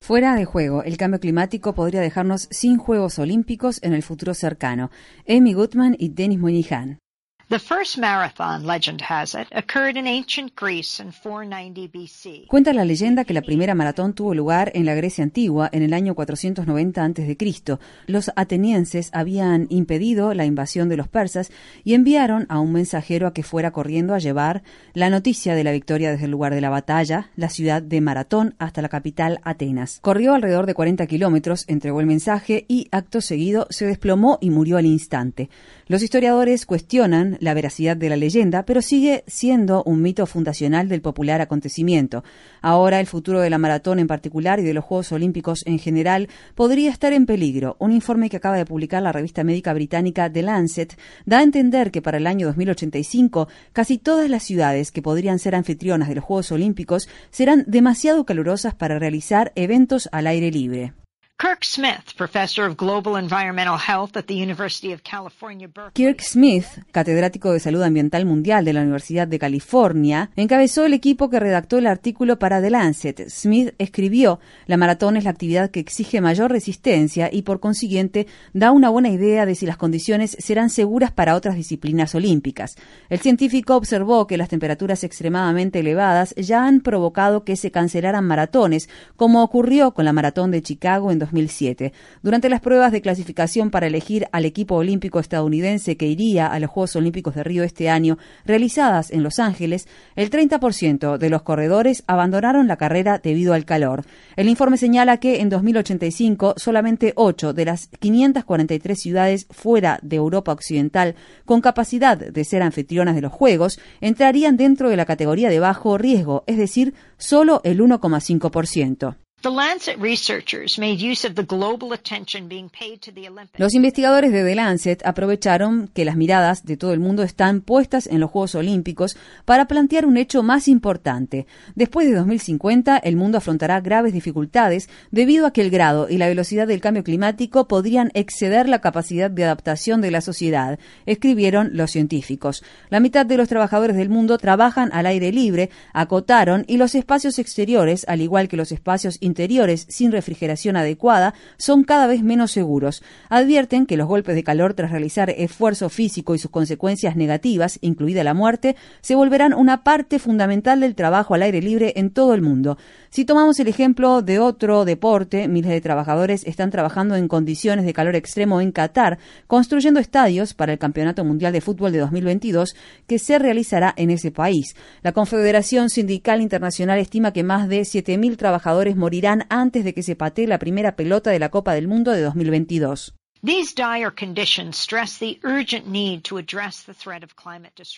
Fuera de juego, el cambio climático podría dejarnos sin Juegos Olímpicos en el futuro cercano. Amy Goodman y Denis Moynihan. Cuenta la leyenda que la primera maratón tuvo lugar en la Grecia antigua en el año 490 a.C. Los atenienses habían impedido la invasión de los persas y enviaron a un mensajero a que fuera corriendo a llevar la noticia de la victoria desde el lugar de la batalla, la ciudad de Maratón, hasta la capital Atenas. Corrió alrededor de 40 kilómetros, entregó el mensaje y, acto seguido, se desplomó y murió al instante. Los historiadores cuestionan la veracidad de la leyenda, pero sigue siendo un mito fundacional del popular acontecimiento. Ahora el futuro de la maratón en particular y de los Juegos Olímpicos en general podría estar en peligro. Un informe que acaba de publicar la revista médica británica The Lancet da a entender que para el año 2085 casi todas las ciudades que podrían ser anfitrionas de los Juegos Olímpicos serán demasiado calurosas para realizar eventos al aire libre. Kirk Smith, professor of global environmental health at the University of California, Berkeley. De salud ambiental mundial de la Universidad de California, encabezó el equipo que redactó el artículo para The Lancet. Smith escribió: "La maratón es la actividad que exige mayor resistencia y por consiguiente da una buena idea de si las condiciones serán seguras para otras disciplinas olímpicas." El científico observó que las temperaturas extremadamente elevadas ya han provocado que se cancelaran maratones, como ocurrió con la maratón de Chicago en 2007. Durante las pruebas de clasificación para elegir al equipo olímpico estadounidense que iría a los Juegos Olímpicos de Río este año, realizadas en Los Ángeles, el 30% de los corredores abandonaron la carrera debido al calor. El informe señala que en 2085 solamente 8 de las 543 ciudades fuera de Europa Occidental con capacidad de ser anfitrionas de los Juegos entrarían dentro de la categoría de bajo riesgo, es decir, solo el 1,5%. Los investigadores de The Lancet aprovecharon que las miradas de todo el mundo están puestas en los Juegos Olímpicos para plantear un hecho más importante. Después de 2050, el mundo afrontará graves dificultades debido a que el grado y la velocidad del cambio climático podrían exceder la capacidad de adaptación de la sociedad, escribieron los científicos. La mitad de los trabajadores del mundo trabajan al aire libre, acotaron, y los espacios exteriores, al igual que los espacios interiores sin refrigeración adecuada son cada vez menos seguros. Advierten que los golpes de calor tras realizar esfuerzo físico y sus consecuencias negativas, incluida la muerte, se volverán una parte fundamental del trabajo al aire libre en todo el mundo. Si tomamos el ejemplo de otro deporte, miles de trabajadores están trabajando en condiciones de calor extremo en Qatar, construyendo estadios para el Campeonato Mundial de Fútbol de 2022 que se realizará en ese país. La Confederación Sindical Internacional estima que más de 7.000 trabajadores morirán antes de que se patee la primera pelota de la Copa del Mundo de 2022.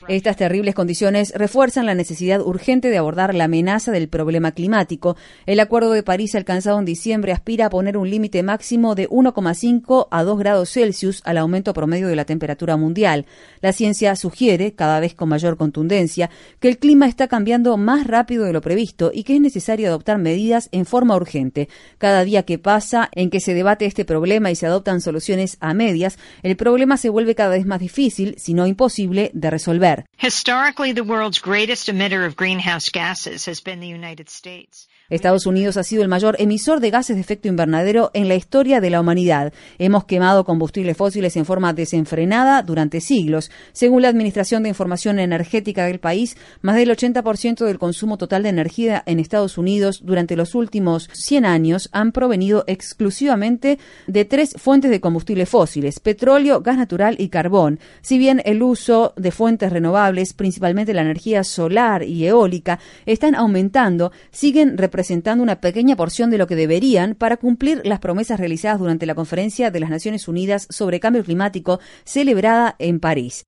Estas terribles condiciones refuerzan la necesidad urgente de abordar la amenaza del problema climático. El Acuerdo de París alcanzado en diciembre aspira a poner un límite máximo de 1,5 a 2 grados Celsius al aumento promedio de la temperatura mundial. La ciencia sugiere, cada vez con mayor contundencia, que el clima está cambiando más rápido de lo previsto y que es necesario adoptar medidas en forma urgente. Cada día que pasa en que se debate este problema y se adoptan soluciones a medias, el problema se vuelve cada vez más difícil, si no imposible, de resolver. Historically, the world's greatest emitter of greenhouse gases has been the United States. Estados Unidos ha sido el mayor emisor de gases de efecto invernadero en la historia de la humanidad. Hemos quemado combustibles fósiles en forma desenfrenada durante siglos. Según la Administración de Información Energética del país, más del 80% del consumo total de energía en Estados Unidos durante los últimos 100 años han provenido exclusivamente de tres fuentes de combustibles fósiles, petróleo, gas natural y carbón. Si bien el uso de fuentes renovables, principalmente la energía solar y eólica, están aumentando, siguen representando presentando una pequeña porción de lo que deberían para cumplir las promesas realizadas durante la conferencia de las Naciones Unidas sobre cambio climático celebrada en París.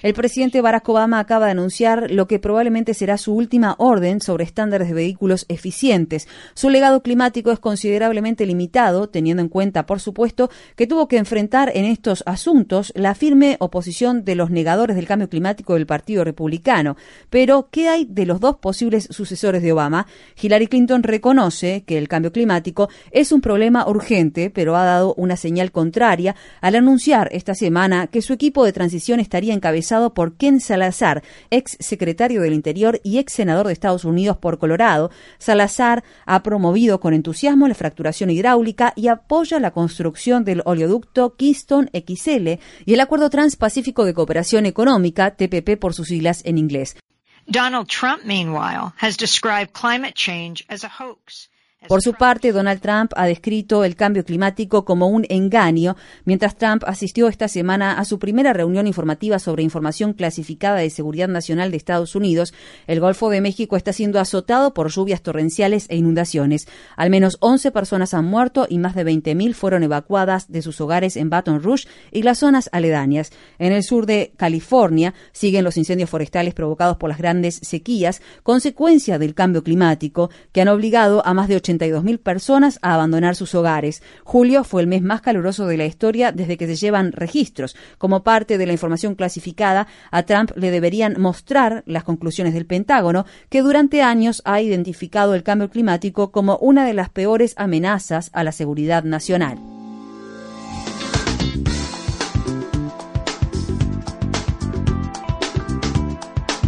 El presidente Barack Obama acaba de anunciar lo que probablemente será su última orden sobre estándares de vehículos eficientes. Su legado climático es considerablemente limitado, teniendo en cuenta, por supuesto, que tuvo que enfrentar en estos asuntos la firme oposición de los negadores del cambio climático del Partido Republicano. Pero, ¿qué hay de los dos posibles sucesores de Obama? Hillary Clinton reconoce que el cambio climático es un problema urgente, pero ha dado una señal contraria al anunciar esta semana que su equipo de transición estaría encabezado por Ken Salazar, ex secretario del Interior y ex senador de Estados Unidos por Colorado. Salazar ha promovido con entusiasmo la fracturación hidráulica y apoya la construcción del oleoducto Keystone XL y el Acuerdo Transpacífico de Cooperación Económica, TPP por sus siglas en inglés. Donald Trump, meanwhile, has described climate change as a hoax. Por su parte, Donald Trump ha descrito el cambio climático como un engaño, mientras Trump asistió esta semana a su primera reunión informativa sobre información clasificada de seguridad nacional de Estados Unidos. El Golfo de México está siendo azotado por lluvias torrenciales e inundaciones. Al menos 11 personas han muerto y más de 20.000 fueron evacuadas de sus hogares en Baton Rouge y las zonas aledañas. En el sur de California siguen los incendios forestales provocados por las grandes sequías, consecuencia del cambio climático, que han obligado a más de 80 mil personas a abandonar sus hogares. Julio fue el mes más caluroso de la historia desde que se llevan registros. Como parte de la información clasificada, a Trump le deberían mostrar las conclusiones del Pentágono, que durante años ha identificado el cambio climático como una de las peores amenazas a la seguridad nacional.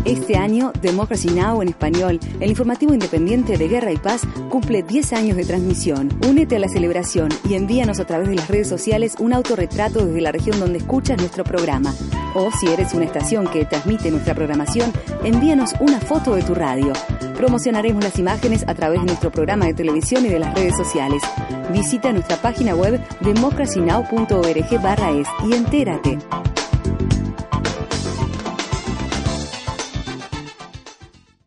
Este año, Democracy Now! en español, el informativo independiente de Guerra y Paz, cumple 10 años de transmisión. Únete a la celebración y envíanos a través de las redes sociales un autorretrato desde la región donde escuchas nuestro programa. O si eres una estación que transmite nuestra programación, envíanos una foto de tu radio. Promocionaremos las imágenes a través de nuestro programa de televisión y de las redes sociales. Visita nuestra página web democracynow.org es y entérate.